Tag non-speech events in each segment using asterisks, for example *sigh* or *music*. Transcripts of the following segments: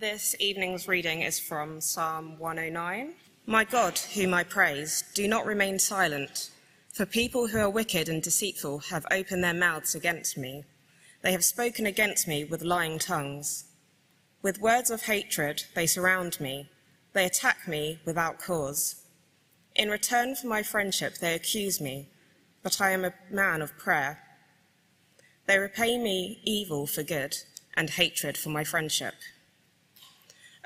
This evening's reading is from Psalm 109. My God, whom I praise, do not remain silent, for people who are wicked and deceitful have opened their mouths against me. They have spoken against me with lying tongues. With words of hatred, they surround me. They attack me without cause. In return for my friendship, they accuse me, but I am a man of prayer. They repay me evil for good and hatred for my friendship.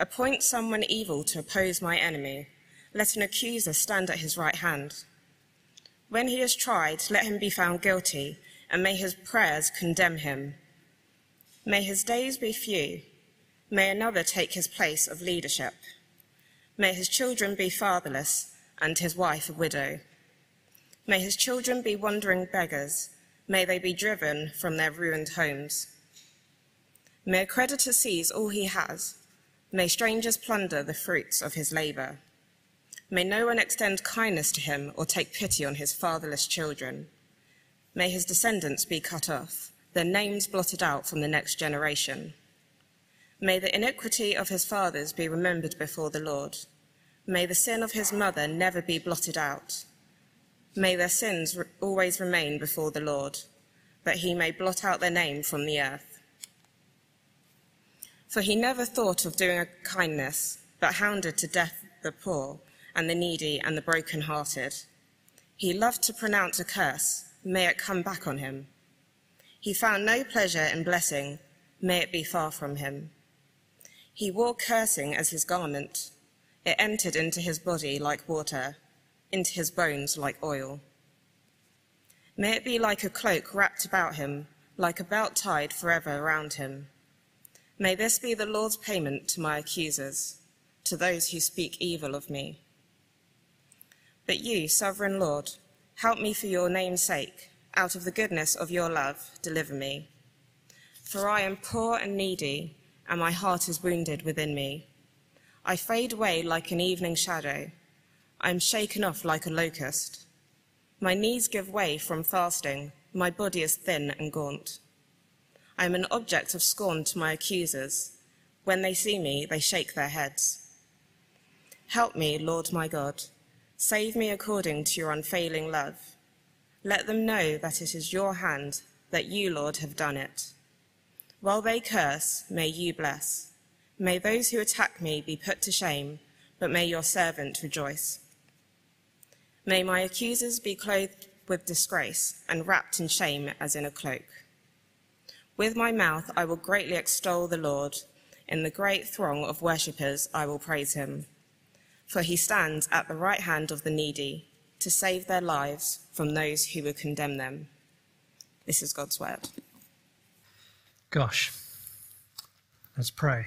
Appoint someone evil to oppose my enemy. Let an accuser stand at his right hand. When he is tried, let him be found guilty, and may his prayers condemn him. May his days be few. May another take his place of leadership. May his children be fatherless, and his wife a widow. May his children be wandering beggars. May they be driven from their ruined homes. May a creditor seize all he has May strangers plunder the fruits of his labor. May no one extend kindness to him or take pity on his fatherless children. May his descendants be cut off, their names blotted out from the next generation. May the iniquity of his fathers be remembered before the Lord. May the sin of his mother never be blotted out. May their sins always remain before the Lord, that he may blot out their name from the earth. For he never thought of doing a kindness, but hounded to death the poor and the needy and the broken-hearted. He loved to pronounce a curse, may it come back on him. He found no pleasure in blessing, may it be far from him. He wore cursing as his garment. It entered into his body like water, into his bones like oil. May it be like a cloak wrapped about him, like a belt tied forever around him. May this be the Lord's payment to my accusers, to those who speak evil of me. But you, sovereign Lord, help me for your name's sake. Out of the goodness of your love, deliver me. For I am poor and needy, and my heart is wounded within me. I fade away like an evening shadow. I am shaken off like a locust. My knees give way from fasting. My body is thin and gaunt. I am an object of scorn to my accusers. When they see me, they shake their heads. Help me, Lord my God. Save me according to your unfailing love. Let them know that it is your hand, that you, Lord, have done it. While they curse, may you bless. May those who attack me be put to shame, but may your servant rejoice. May my accusers be clothed with disgrace and wrapped in shame as in a cloak. With my mouth I will greatly extol the Lord. In the great throng of worshippers I will praise him. For he stands at the right hand of the needy to save their lives from those who would condemn them. This is God's word. Gosh, let's pray.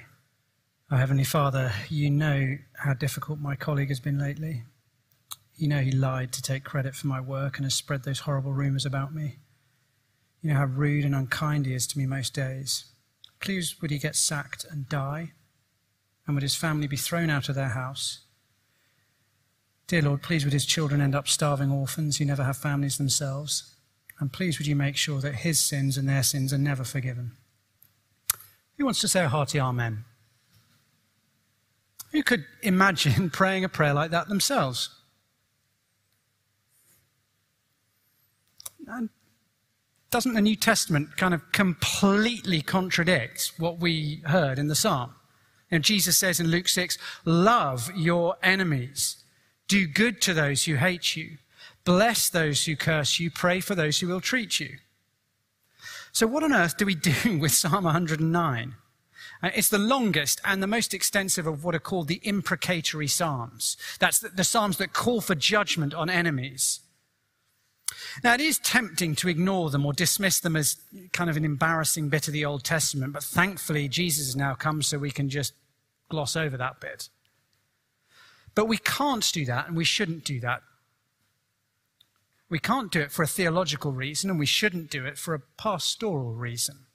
Our Heavenly Father, you know how difficult my colleague has been lately. You know he lied to take credit for my work and has spread those horrible rumors about me. You know how rude and unkind he is to me most days. Please, would he get sacked and die? And would his family be thrown out of their house? Dear Lord, please would his children end up starving orphans who never have families themselves? And please would you make sure that his sins and their sins are never forgiven? Who wants to say a hearty amen? Who could imagine *laughs* praying a prayer like that themselves? And doesn't the New Testament kind of completely contradict what we heard in the psalm? And Jesus says in Luke 6, love your enemies. Do good to those who hate you. Bless those who curse you. Pray for those who will treat you. So what on earth do we do *laughs* with Psalm 109? Uh, it's the longest and the most extensive of what are called the imprecatory psalms. That's the, the psalms that call for judgment on enemies. Now, it is tempting to ignore them or dismiss them as kind of an embarrassing bit of the Old Testament, but thankfully, Jesus has now come so we can just gloss over that bit. But we can't do that, and we shouldn't do that. We can't do it for a theological reason, and we shouldn't do it for a pastoral reason.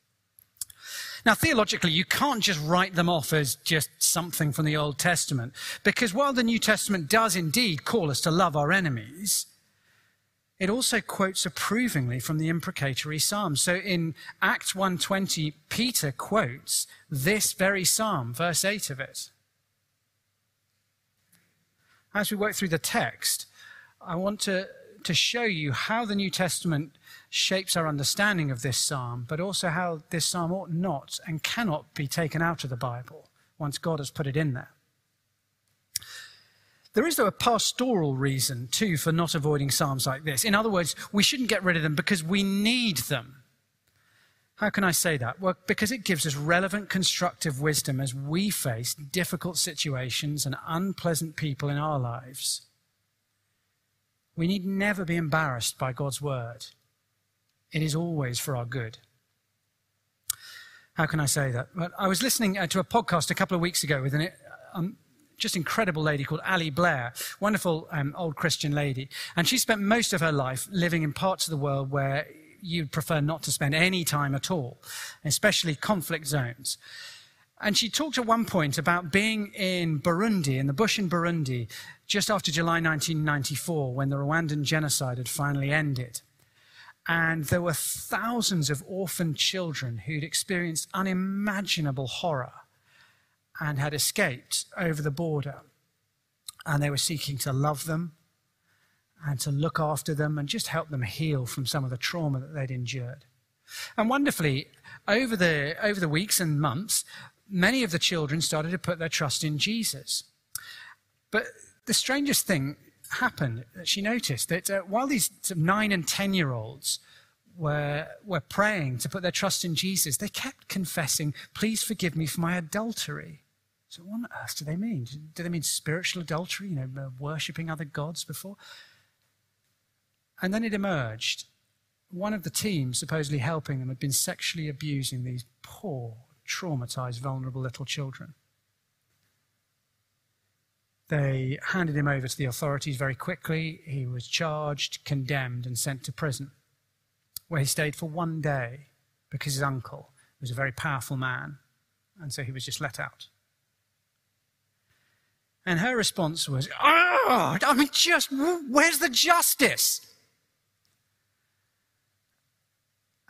Now, theologically, you can't just write them off as just something from the Old Testament, because while the New Testament does indeed call us to love our enemies, it also quotes approvingly from the imprecatory psalm. So in Acts 1:20, Peter quotes this very psalm, verse 8 of it. As we work through the text, I want to, to show you how the New Testament shapes our understanding of this psalm, but also how this psalm ought not and cannot be taken out of the Bible once God has put it in there. There is, though, a pastoral reason, too, for not avoiding psalms like this. In other words, we shouldn't get rid of them because we need them. How can I say that? Well, because it gives us relevant constructive wisdom as we face difficult situations and unpleasant people in our lives. We need never be embarrassed by God's word. It is always for our good. How can I say that? Well, I was listening uh, to a podcast a couple of weeks ago with an um, just incredible lady called Ali Blair, wonderful um, old Christian lady. And she spent most of her life living in parts of the world where you'd prefer not to spend any time at all, especially conflict zones. And she talked at one point about being in Burundi, in the bush in Burundi, just after July 1994, when the Rwandan genocide had finally ended. And there were thousands of orphaned children who'd experienced unimaginable horror and had escaped over the border. And they were seeking to love them and to look after them and just help them heal from some of the trauma that they'd endured. And wonderfully, over the, over the weeks and months, many of the children started to put their trust in Jesus. But the strangest thing happened that she noticed that uh, while these nine and ten year olds were, were praying to put their trust in Jesus, they kept confessing, Please forgive me for my adultery. So, what on earth do they mean? Do they mean spiritual adultery, you know, uh, worshipping other gods before? And then it emerged. One of the teams supposedly helping them had been sexually abusing these poor, traumatized, vulnerable little children. They handed him over to the authorities very quickly. He was charged, condemned, and sent to prison, where he stayed for one day because his uncle was a very powerful man, and so he was just let out. And her response was, Oh, I mean, just where's the justice?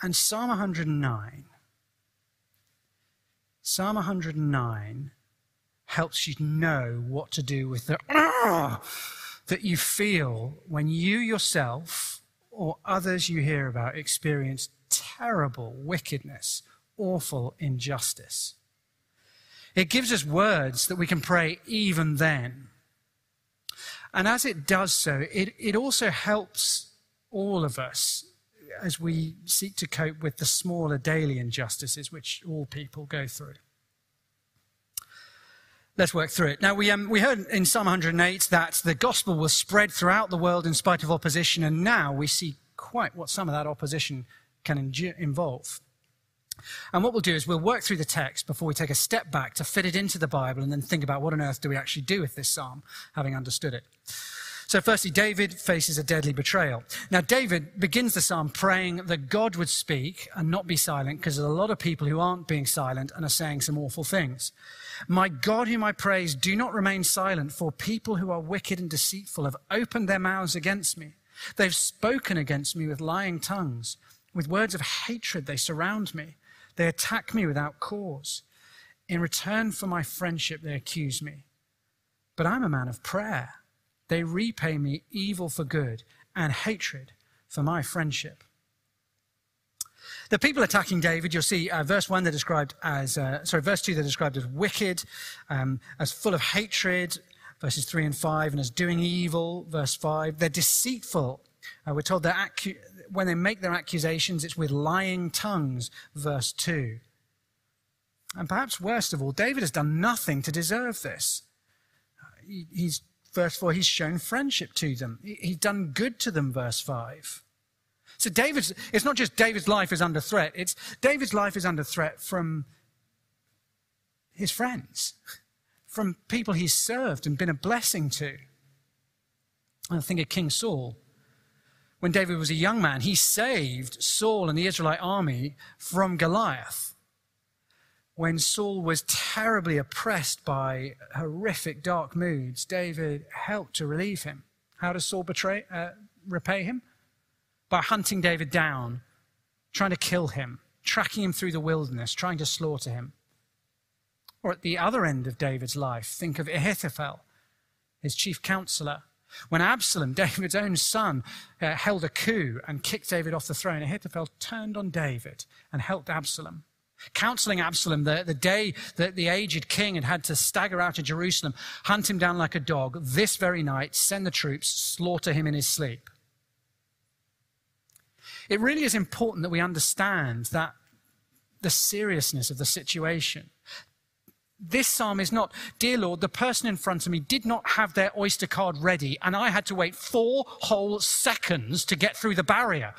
And Psalm 109, Psalm 109 helps you to know what to do with the ah, that you feel when you yourself or others you hear about experience terrible wickedness, awful injustice. It gives us words that we can pray even then. And as it does so, it, it also helps all of us as we seek to cope with the smaller daily injustices which all people go through. Let's work through it. Now, we, um, we heard in Psalm 108 that the gospel was spread throughout the world in spite of opposition, and now we see quite what some of that opposition can involve. And what we'll do is we'll work through the text before we take a step back to fit it into the Bible and then think about what on earth do we actually do with this psalm, having understood it. So, firstly, David faces a deadly betrayal. Now, David begins the psalm praying that God would speak and not be silent because there's a lot of people who aren't being silent and are saying some awful things. My God, whom I praise, do not remain silent, for people who are wicked and deceitful have opened their mouths against me. They've spoken against me with lying tongues. With words of hatred, they surround me. They attack me without cause. In return for my friendship, they accuse me. But I'm a man of prayer. They repay me evil for good and hatred for my friendship. The people attacking David, you'll see uh, verse 1 they're described as, uh, sorry, verse 2 they're described as wicked, um, as full of hatred, verses 3 and 5, and as doing evil, verse 5. They're deceitful. Uh, we're told that acu- when they make their accusations, it's with lying tongues, verse 2. And perhaps worst of all, David has done nothing to deserve this. He, he's, verse 4, he's shown friendship to them. He, he's done good to them, verse 5. So David's, it's not just David's life is under threat, it's David's life is under threat from his friends, *laughs* from people he's served and been a blessing to. I think of King Saul. When David was a young man, he saved Saul and the Israelite army from Goliath. When Saul was terribly oppressed by horrific dark moods, David helped to relieve him. How does Saul betray, uh, repay him? by hunting David down, trying to kill him, tracking him through the wilderness, trying to slaughter him. Or at the other end of David's life, think of Ahithophel, his chief counselor. When Absalom, *laughs* David's own son, uh, held a coup and kicked David off the throne, Ahithophel turned on David and helped Absalom. Counseling Absalom the, the day that the aged king had had to stagger out of Jerusalem, hunt him down like a dog, this very night, send the troops, slaughter him in his sleep. It really is important that we understand that the seriousness of the situation. This psalm is not, Dear Lord, the person in front of me did not have their Oyster card ready, and I had to wait four whole seconds to get through the barrier.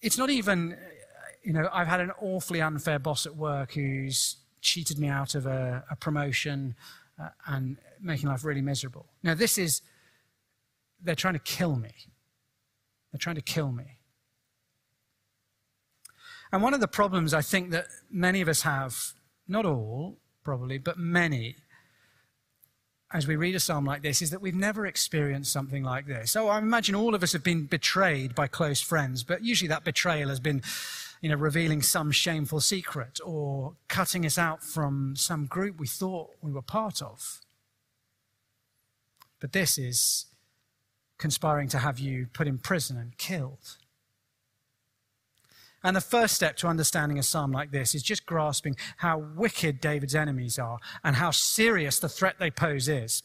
It's not even, you know, I've had an awfully unfair boss at work who's cheated me out of a, a promotion uh, and making life really miserable. Now, this is, they're trying to kill me. They're trying to kill me. And one of the problems I think that many of us have not all, probably, but many, as we read a psalm like this, is that we've never experienced something like this. So I imagine all of us have been betrayed by close friends, but usually that betrayal has been, you know, revealing some shameful secret or cutting us out from some group we thought we were part of. But this is conspiring to have you put in prison and killed. And the first step to understanding a psalm like this is just grasping how wicked David's enemies are and how serious the threat they pose is.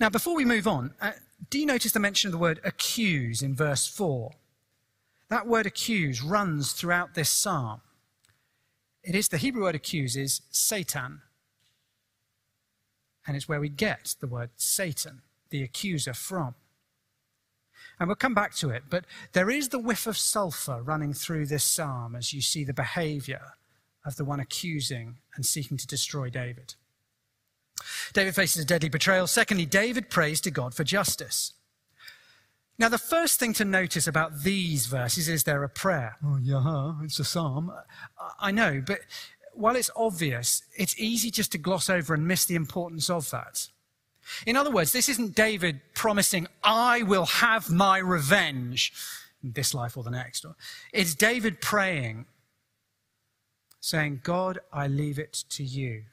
Now, before we move on, uh, do you notice the mention of the word accuse in verse 4? That word accuse runs throughout this psalm. It is the Hebrew word accuse is Satan. And it's where we get the word Satan, the accuser, from. And we'll come back to it. But there is the whiff of sulfur running through this psalm as you see the behavior of the one accusing and seeking to destroy David. David faces a deadly betrayal. Secondly, David prays to God for justice. Now, the first thing to notice about these verses is they're a prayer. Oh, yeah, it's a psalm. I know, but while it's obvious, it's easy just to gloss over and miss the importance of that. In other words, this isn't David promising, I will have my revenge this life or the next. It's David praying, saying, God, I leave it to you.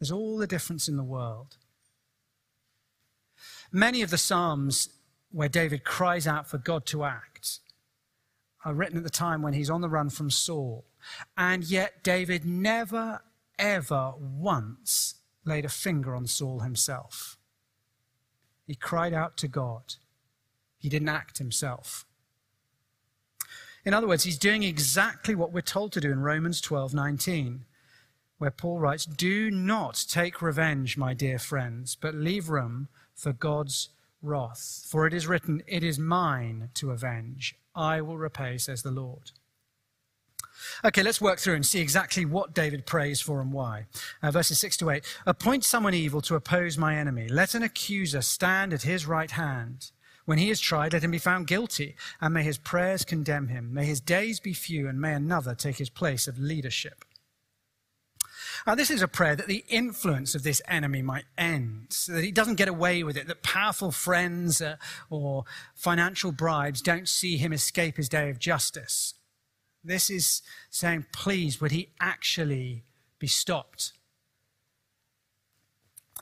There's all the difference in the world. Many of the Psalms where David cries out for God to act are written at the time when he's on the run from Saul. And yet, David never, ever once laid a finger on Saul himself. He cried out to God. He didn't act himself. In other words, he's doing exactly what we're told to do in Romans 12:19, where Paul writes, "Do not take revenge, my dear friends, but leave room for God's wrath. For it is written, it is mine to avenge. I will repay, says the Lord." Okay, let's work through and see exactly what David prays for and why. Uh, verses 6 to 8. Appoint someone evil to oppose my enemy. Let an accuser stand at his right hand. When he is tried, let him be found guilty, and may his prayers condemn him. May his days be few, and may another take his place of leadership. Now, this is a prayer that the influence of this enemy might end, so that he doesn't get away with it, that powerful friends uh, or financial bribes don't see him escape his day of justice. This is saying, please, would he actually be stopped?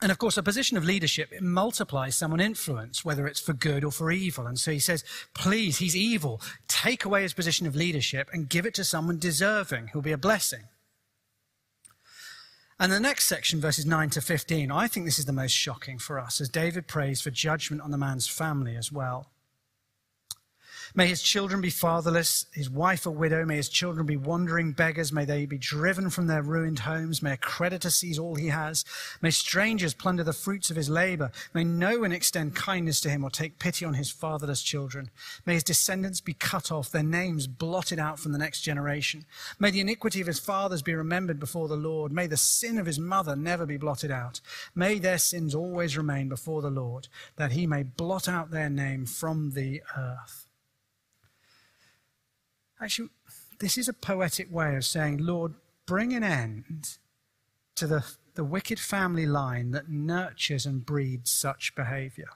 And of course, a position of leadership multiplies someone's influence, whether it's for good or for evil. And so he says, please, he's evil. Take away his position of leadership and give it to someone deserving who'll be a blessing. And the next section, verses 9 to 15, I think this is the most shocking for us as David prays for judgment on the man's family as well. May his children be fatherless, his wife a widow. May his children be wandering beggars. May they be driven from their ruined homes. May a creditor seize all he has. May strangers plunder the fruits of his labor. May no one extend kindness to him or take pity on his fatherless children. May his descendants be cut off, their names blotted out from the next generation. May the iniquity of his fathers be remembered before the Lord. May the sin of his mother never be blotted out. May their sins always remain before the Lord, that he may blot out their name from the earth. Actually, this is a poetic way of saying, Lord, bring an end to the, the wicked family line that nurtures and breeds such behavior.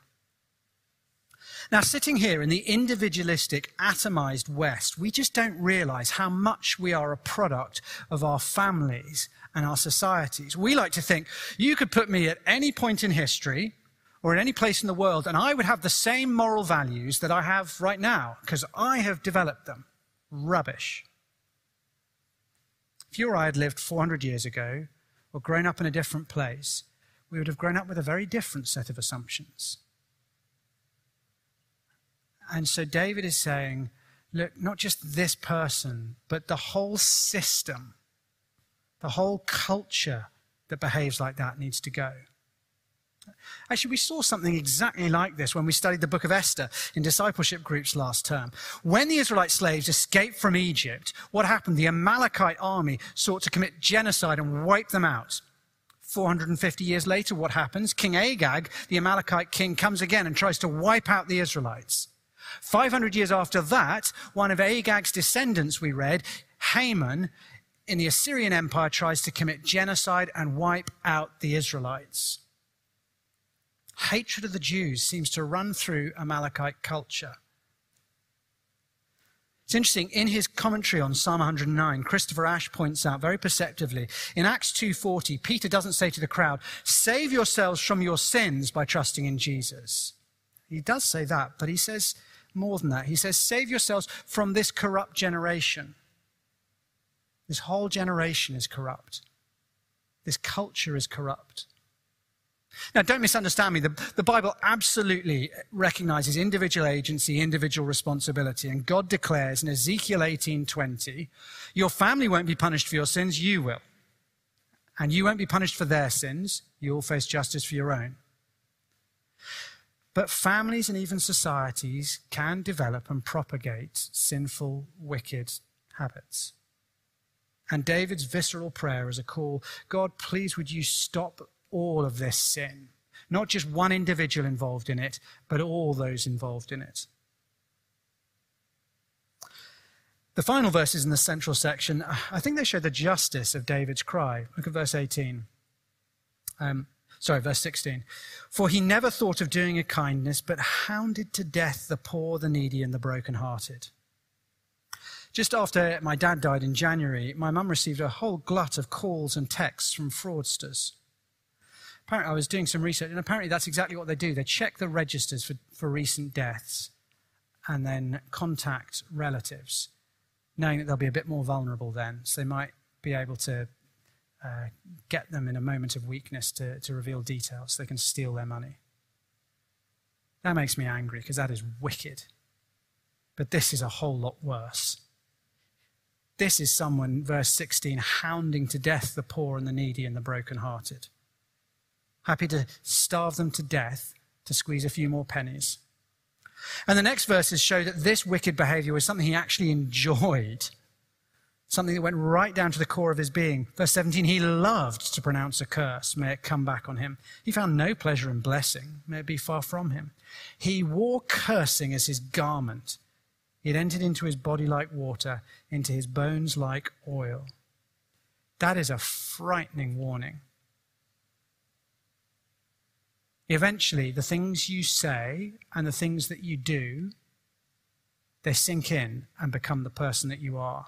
Now, sitting here in the individualistic, atomized West, we just don't realize how much we are a product of our families and our societies. We like to think you could put me at any point in history or in any place in the world, and I would have the same moral values that I have right now because I have developed them. Rubbish. If you or I had lived 400 years ago or grown up in a different place, we would have grown up with a very different set of assumptions. And so David is saying, look, not just this person, but the whole system, the whole culture that behaves like that needs to go. Actually, we saw something exactly like this when we studied the book of Esther in discipleship groups last term. When the Israelite slaves escaped from Egypt, what happened? The Amalekite army sought to commit genocide and wipe them out. 450 years later, what happens? King Agag, the Amalekite king, comes again and tries to wipe out the Israelites. 500 years after that, one of Agag's descendants, we read, Haman, in the Assyrian Empire, tries to commit genocide and wipe out the Israelites. Hatred of the Jews seems to run through Amalekite culture. It's interesting, in his commentary on Psalm 109, Christopher Ash points out very perceptively, in Acts 2.40, Peter doesn't say to the crowd, save yourselves from your sins by trusting in Jesus. He does say that, but he says, more than that. He says, Save yourselves from this corrupt generation. This whole generation is corrupt. This culture is corrupt. Now, don't misunderstand me. The, the, Bible absolutely recognizes individual agency, individual responsibility. And God declares in Ezekiel 18:20, your family won't be punished for your sins, you will. And you won't be punished for their sins, you'll face justice for your own. But families and even societies can develop and propagate sinful, wicked habits. And David's visceral prayer is a call God, please would you stop all of this sin? Not just one individual involved in it, but all those involved in it. The final verses in the central section, I think they show the justice of David's cry. Look at verse 18. Um, Sorry, verse 16. For he never thought of doing a kindness, but hounded to death the poor, the needy, and the broken-hearted. Just after my dad died in January, my mum received a whole glut of calls and texts from fraudsters. Apparently, I was doing some research, and apparently that's exactly what they do. They check the registers for, for recent deaths and then contact relatives, knowing that they'll be a bit more vulnerable then. So they might be able to uh, get them in a moment of weakness to, to reveal details so they can steal their money. That makes me angry because that is wicked. But this is a whole lot worse. This is someone, verse 16, hounding to death the poor and the needy and the brokenhearted. Happy to starve them to death to squeeze a few more pennies. And the next verses show that this wicked behavior was something he actually enjoyed something that went right down to the core of his being. Verse 17, he loved to pronounce a curse. May it come back on him. He found no pleasure in blessing. May it be far from him. He wore cursing as his garment. It entered into his body like water, into his bones like oil. That is a frightening warning. Eventually, the things you say and the things that you do, they sink in and become the person that you are.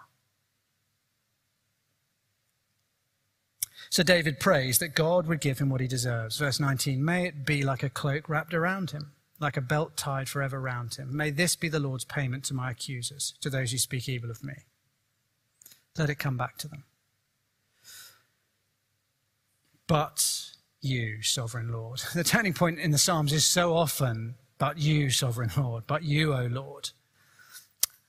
So David prays that God would give him what he deserves. Verse 19 May it be like a cloak wrapped around him, like a belt tied forever round him. May this be the Lord's payment to my accusers, to those who speak evil of me. Let it come back to them. But you, sovereign Lord. *laughs* The turning point in the Psalms is so often, but you, sovereign Lord, but you, O Lord.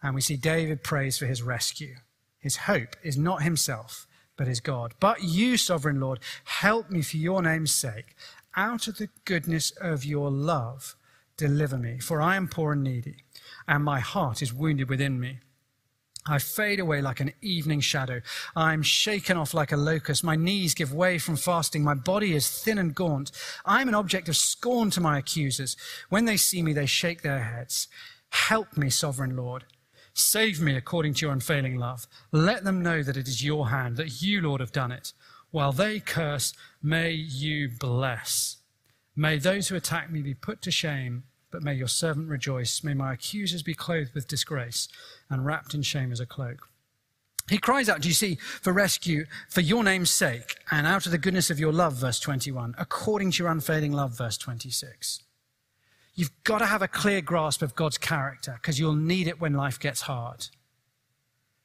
And we see David prays for his rescue. His hope is not himself, but is God. But you, sovereign Lord, help me for your name's sake. Out of the goodness of your love, deliver me, for I am poor and needy, and my heart is wounded within me. I fade away like an evening shadow. I am shaken off like a locust. My knees give way from fasting. My body is thin and gaunt. I am an object of scorn to my accusers. When they see me, they shake their heads. Help me, sovereign Lord. Save me according to your unfailing love. Let them know that it is your hand, that you, Lord, have done it. While they curse, may you bless. May those who attack me be put to shame, but may your servant rejoice. May my accusers be clothed with disgrace and wrapped in shame as a cloak. He cries out, do you see, for rescue for your name's sake and out of the goodness of your love, verse 21, according to your unfailing love, verse 26. You've got to have a clear grasp of God's character because you'll need it when life gets hard.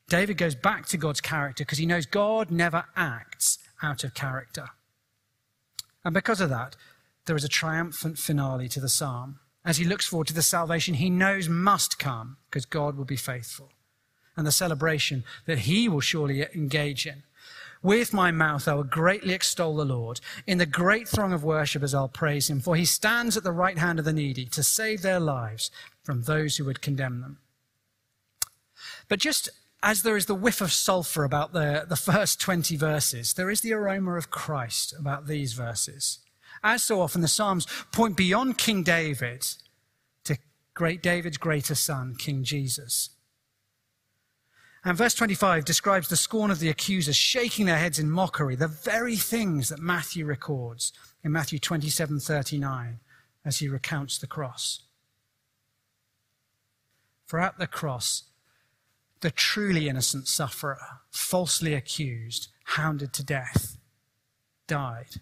David goes back to God's character because he knows God never acts out of character. And because of that, there is a triumphant finale to the psalm. As he looks forward to the salvation he knows must come because God will be faithful and the celebration that he will surely engage in. With my mouth I will greatly extol the Lord. In the great throng of worshippers I'll praise him, for he stands at the right hand of the needy to save their lives from those who would condemn them. But just as there is the whiff of sulfur about the, the first 20 verses, there is the aroma of Christ about these verses. As so often, the Psalms point beyond King David to great David's greater son, King Jesus. And verse 25 describes the scorn of the accusers shaking their heads in mockery, the very things that Matthew records in Matthew 27 39 as he recounts the cross. For at the cross, the truly innocent sufferer, falsely accused, hounded to death, died.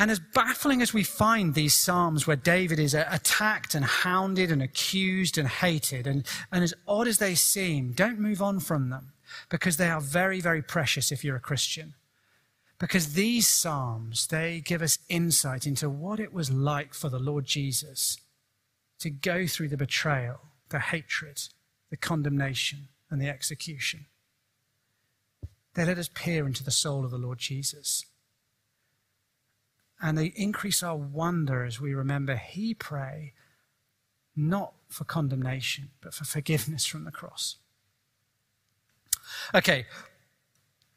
And as baffling as we find these Psalms where David is uh, attacked and hounded and accused and hated, and, and as odd as they seem, don't move on from them because they are very, very precious if you're a Christian. Because these Psalms, they give us insight into what it was like for the Lord Jesus to go through the betrayal, the hatred, the condemnation, and the execution. They let us peer into the soul of the Lord Jesus. And they increase our wonder as we remember He pray not for condemnation, but for forgiveness from the cross. Okay,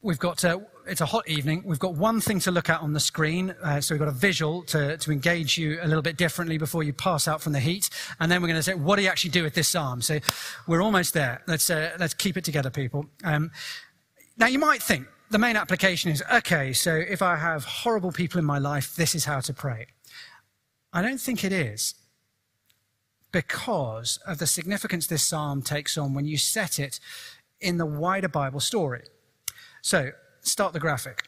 we've got, uh, it's a hot evening. We've got one thing to look at on the screen. Uh, so we've got a visual to, to engage you a little bit differently before you pass out from the heat. And then we're going to say, what do you actually do with this psalm? So we're almost there. Let's, uh, let's keep it together, people. Um, now you might think, the main application is okay, so if I have horrible people in my life, this is how to pray. I don't think it is because of the significance this psalm takes on when you set it in the wider Bible story. So, start the graphic.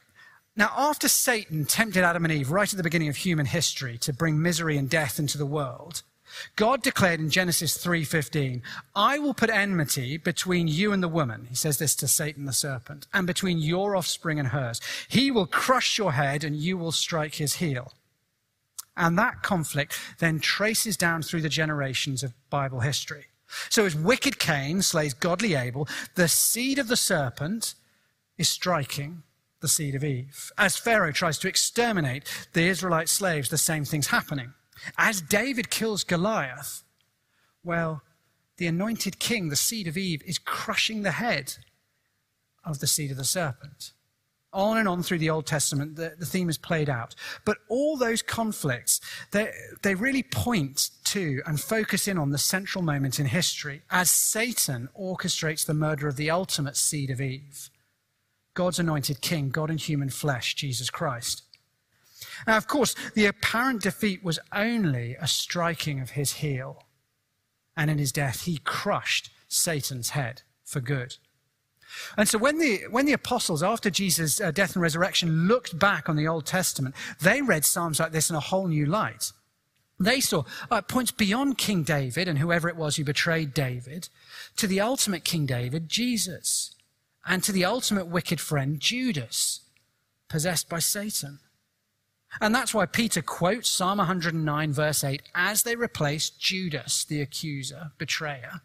Now, after Satan tempted Adam and Eve right at the beginning of human history to bring misery and death into the world, God declared in Genesis 3:15, "I will put enmity between you and the woman." He says this to Satan the serpent, "and between your offspring and hers. He will crush your head and you will strike his heel." And that conflict then traces down through the generations of Bible history. So as wicked Cain slays godly Abel, the seed of the serpent is striking the seed of Eve. As Pharaoh tries to exterminate the Israelite slaves, the same thing's happening. As David kills Goliath, well, the anointed king, the seed of Eve, is crushing the head of the seed of the serpent. On and on through the Old Testament, the, the theme is played out. But all those conflicts, they, they really point to and focus in on the central moment in history as Satan orchestrates the murder of the ultimate seed of Eve. God's anointed king, God in human flesh, Jesus Christ. Now, of course, the apparent defeat was only a striking of his heel. And in his death, he crushed Satan's head for good. And so when the, when the apostles, after Jesus' uh, death and resurrection, looked back on the Old Testament, they read Psalms like this in a whole new light. They saw uh, points beyond King David and whoever it was who betrayed David to the ultimate King David, Jesus, and to the ultimate wicked friend, Judas, possessed by Satan. And that's why Peter quotes Psalm 109, verse 8, as they replace Judas, the accuser, betrayer,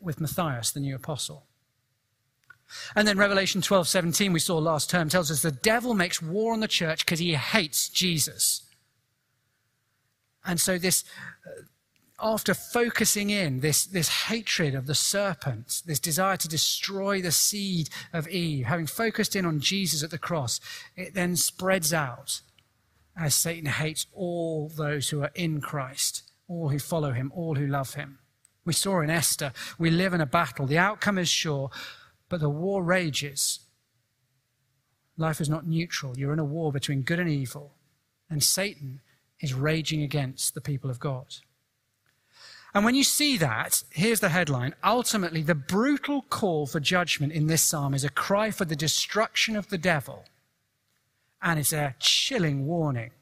with Matthias, the new apostle. And then Revelation 12, 17, we saw last term, tells us the devil makes war on the church because he hates Jesus. And so this after focusing in this, this hatred of the serpent, this desire to destroy the seed of Eve, having focused in on Jesus at the cross, it then spreads out as Satan hates all those who are in Christ, all who follow him, all who love him. We saw in Esther, we live in a battle. The outcome is sure, but the war rages. Life is not neutral. You're in a war between good and evil. And Satan is raging against the people of God. And when you see that, here's the headline. Ultimately, the brutal call for judgment in this psalm is a cry for the destruction of the devil. And it's a chilling warning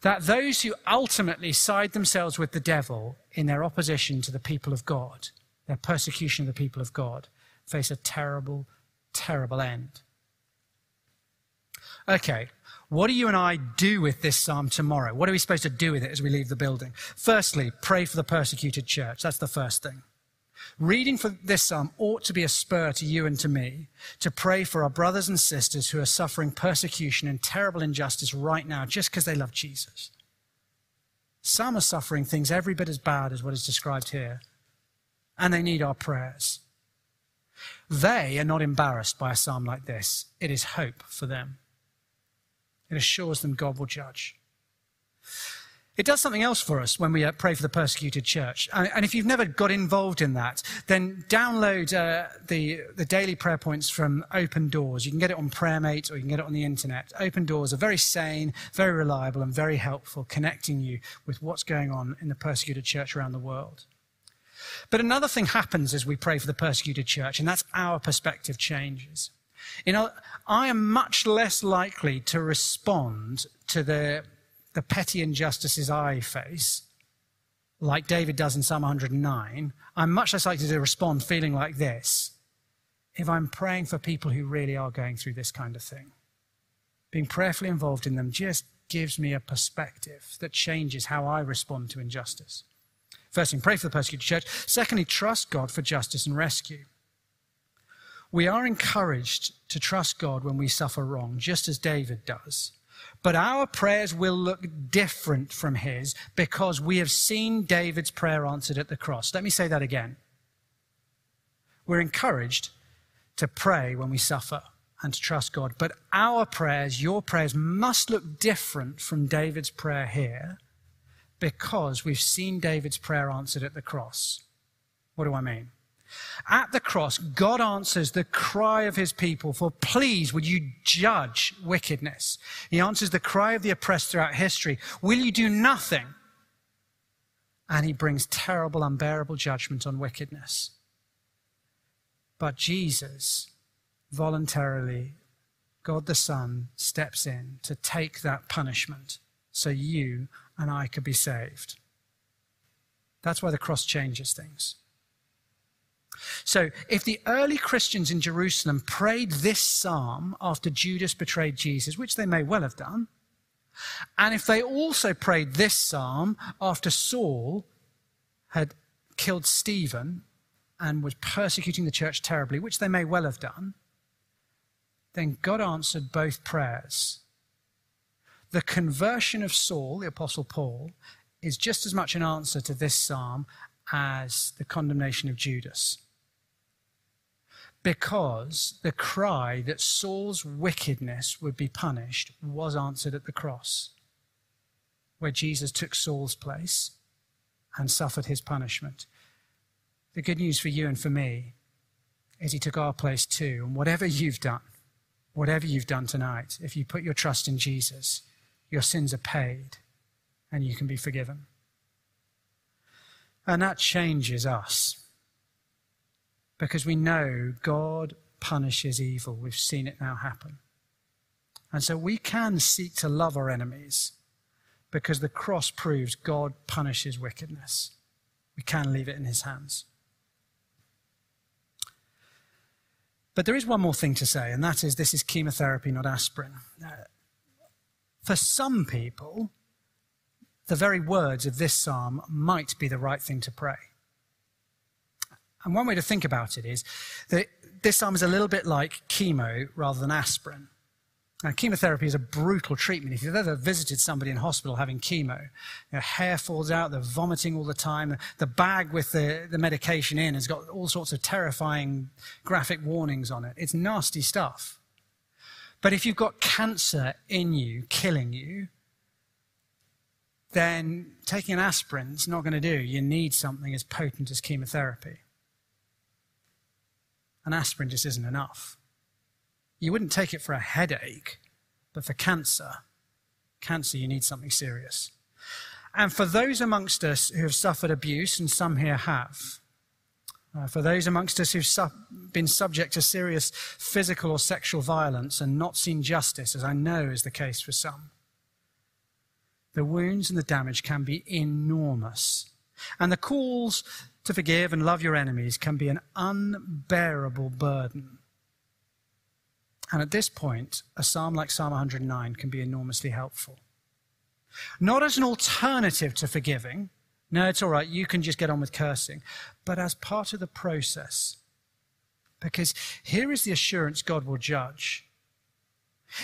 that those who ultimately side themselves with the devil in their opposition to the people of God, their persecution of the people of God, face a terrible, terrible end. Okay, what do you and I do with this psalm tomorrow? What are we supposed to do with it as we leave the building? Firstly, pray for the persecuted church. That's the first thing. Reading for this psalm ought to be a spur to you and to me to pray for our brothers and sisters who are suffering persecution and terrible injustice right now just because they love Jesus. Some are suffering things every bit as bad as what is described here, and they need our prayers. They are not embarrassed by a psalm like this. It is hope for them. It assures them God will judge. It does something else for us when we uh, pray for the persecuted church. And, if you've never got involved in that, then download uh, the, the daily prayer points from Open Doors. You can get it on PrayerMate or you can get it on the internet. Open Doors are very sane, very reliable, and very helpful, connecting you with what's going on in the persecuted church around the world. But another thing happens as we pray for the persecuted church, and that's our perspective changes. You know, I am much less likely to respond to the, the petty injustices I face, like David does in Psalm 109. I'm much less likely to respond feeling like this if I'm praying for people who really are going through this kind of thing. Being prayerfully involved in them just gives me a perspective that changes how I respond to injustice. Firstly, pray for the persecuted church. Secondly, trust God for justice and rescue. We are encouraged to trust God when we suffer wrong, just as David does. But our prayers will look different from his because we have seen David's prayer answered at the cross. Let me say that again. We're encouraged to pray when we suffer and to trust God. But our prayers, your prayers, must look different from David's prayer here because we've seen David's prayer answered at the cross. What do I mean? At the cross, God answers the cry of his people for, please, would you judge wickedness? He answers the cry of the oppressed throughout history. Will you do nothing? And he brings terrible, unbearable judgment on wickedness. But Jesus voluntarily, God the Son, steps in to take that punishment so you and I could be saved. That's why the cross changes things. So, if the early Christians in Jerusalem prayed this psalm after Judas betrayed Jesus, which they may well have done, and if they also prayed this psalm after Saul had killed Stephen and was persecuting the church terribly, which they may well have done, then God answered both prayers. The conversion of Saul, the Apostle Paul, is just as much an answer to this psalm as the condemnation of Judas because the cry that Saul's wickedness would be punished was answered at the cross, where Jesus took Saul's place and suffered his punishment. The good news for you and for me is he took our place too. And whatever you've done, whatever you've done tonight, if you put your trust in Jesus, your sins are paid and you can be forgiven. And that changes us because we know God punishes evil. We've seen it now happen. And so we can seek to love our enemies because the cross proves God punishes wickedness. We can leave it in his hands. But there is one more thing to say, and that is this is chemotherapy, not aspirin. Uh, for some people, the very words of this psalm might be the right thing to pray. And one way to think about it is that this arm is a little bit like chemo rather than aspirin. Now, chemotherapy is a brutal treatment. If you've ever visited somebody in hospital having chemo, your hair falls out, they're vomiting all the time. The bag with the, the medication in has got all sorts of terrifying graphic warnings on it. It's nasty stuff. But if you've got cancer in you, killing you, then taking an aspirin is not going to do. You need something as potent as chemotherapy an aspirin just isn't enough. You wouldn't take it for a headache, but for cancer, cancer, you need something serious. And for those amongst us who have suffered abuse, and some here have, uh, for those amongst us who've su- been subject to serious physical or sexual violence and not seen justice, as I know is the case for some, the wounds and the damage can be enormous. And the calls to forgive and love your enemies can be an unbearable burden. And at this point, a psalm like Psalm 109 can be enormously helpful. Not as an alternative to forgiving, no, it's all right. You can just get on with cursing. But as part of the process. Because here is the assurance God will judge.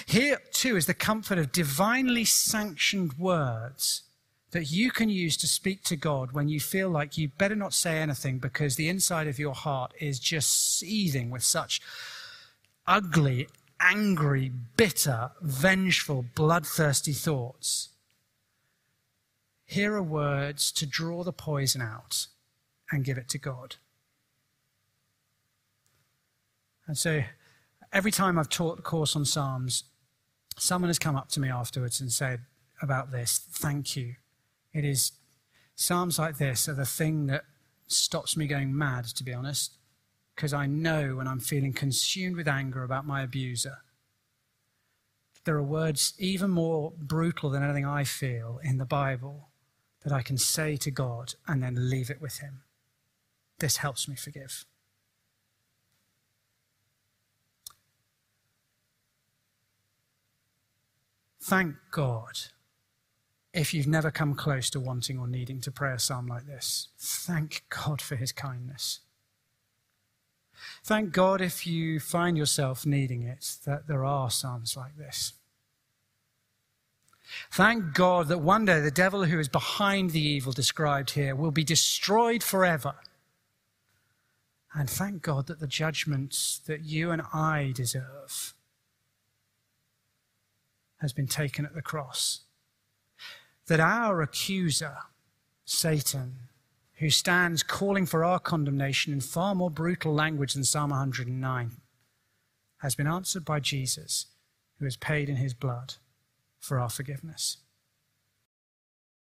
Here, too, is the comfort of divinely sanctioned words that you can use to speak to God when you feel like you better not say anything because the inside of your heart is just seething with such ugly, angry, bitter, vengeful, bloodthirsty thoughts. Here are words to draw the poison out and give it to God. And so every time I've taught the course on Psalms, someone has come up to me afterwards and said about this, thank you. It is Psalms like this are the thing that stops me going mad, to be honest, because I know when I'm feeling consumed with anger about my abuser, there are words even more brutal than anything I feel in the Bible that I can say to God and then leave it with Him. This helps me forgive. Thank God if you've never come close to wanting or needing to pray a psalm like this. Thank God for His kindness. Thank God if you find yourself needing it, that there are psalms like this. Thank God that one day the devil who is behind the evil described here will be destroyed forever. And thank God that the judgments that you and I deserve has been taken at the cross. That our accuser, Satan, who stands calling for our condemnation in far more brutal language than Psalm 109, has been answered by Jesus, who has paid in his blood for our forgiveness.